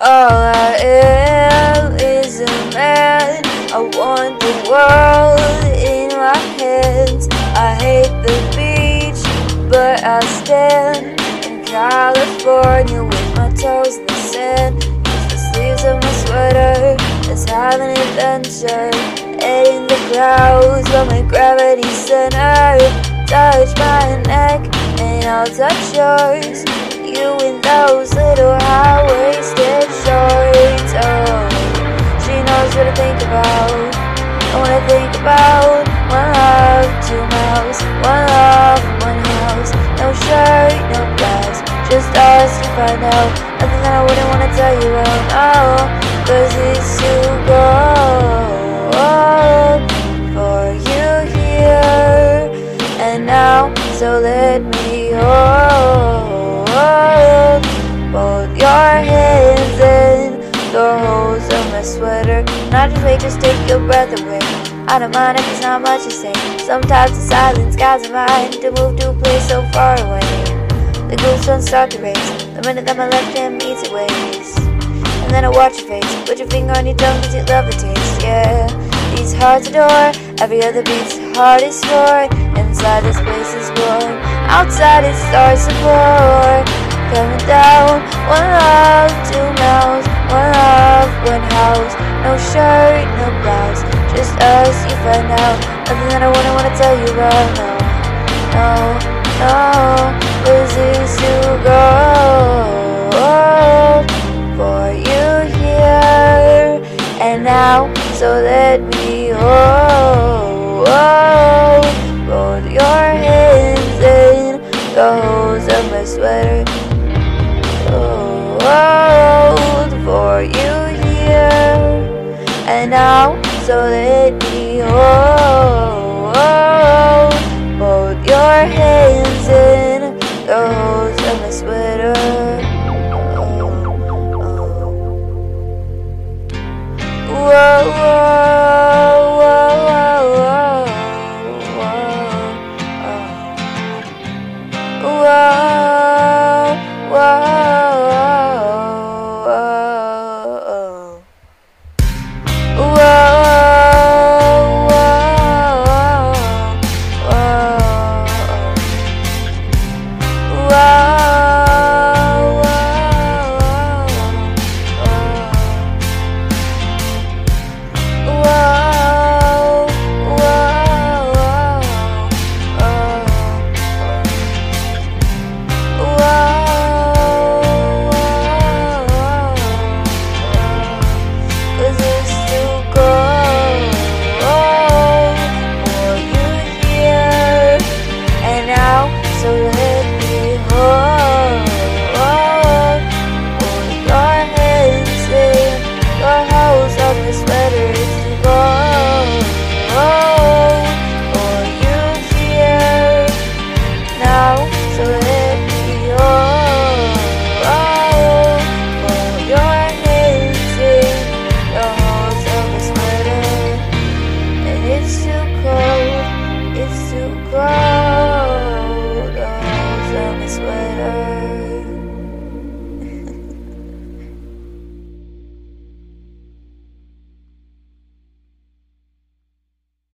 All I am is a man. I want the world in my hands. I hate the beach, but I stand in California with my toes in the sand. Use the sleeves of my sweater. Let's have an adventure. In the clouds on my gravity center. Touch my neck and I'll touch yours. You in those little high waisted shorts. Oh, she knows what to think about. I wanna think about one love, two mouths, one love, one house. No shirt, no blouse, just us to find out. Nothing that I wouldn't wanna tell you about. Oh, cause it's too cold for you here and now. So let me hold both your hands in the holes of my sweater. Not just wait, just take your breath away. I don't mind if it's not much to say. Sometimes the silence guides my mind to move to a place so far away. The goosebumps start to race the minute that my left hand meets your waist. And then I watch your face, put your finger on your tongue cause you love the taste, yeah. These hearts adore, every other beat's is sore. Inside this place is warm, outside it starts to pour. Coming down, one love, two mouths, one love, one house. No shirt, no blouse, just us, you find out. Nothing that I wouldn't wanna tell you about, no, no, no. Cause it's too cold for you here and now. So let me hold now. So let me hold.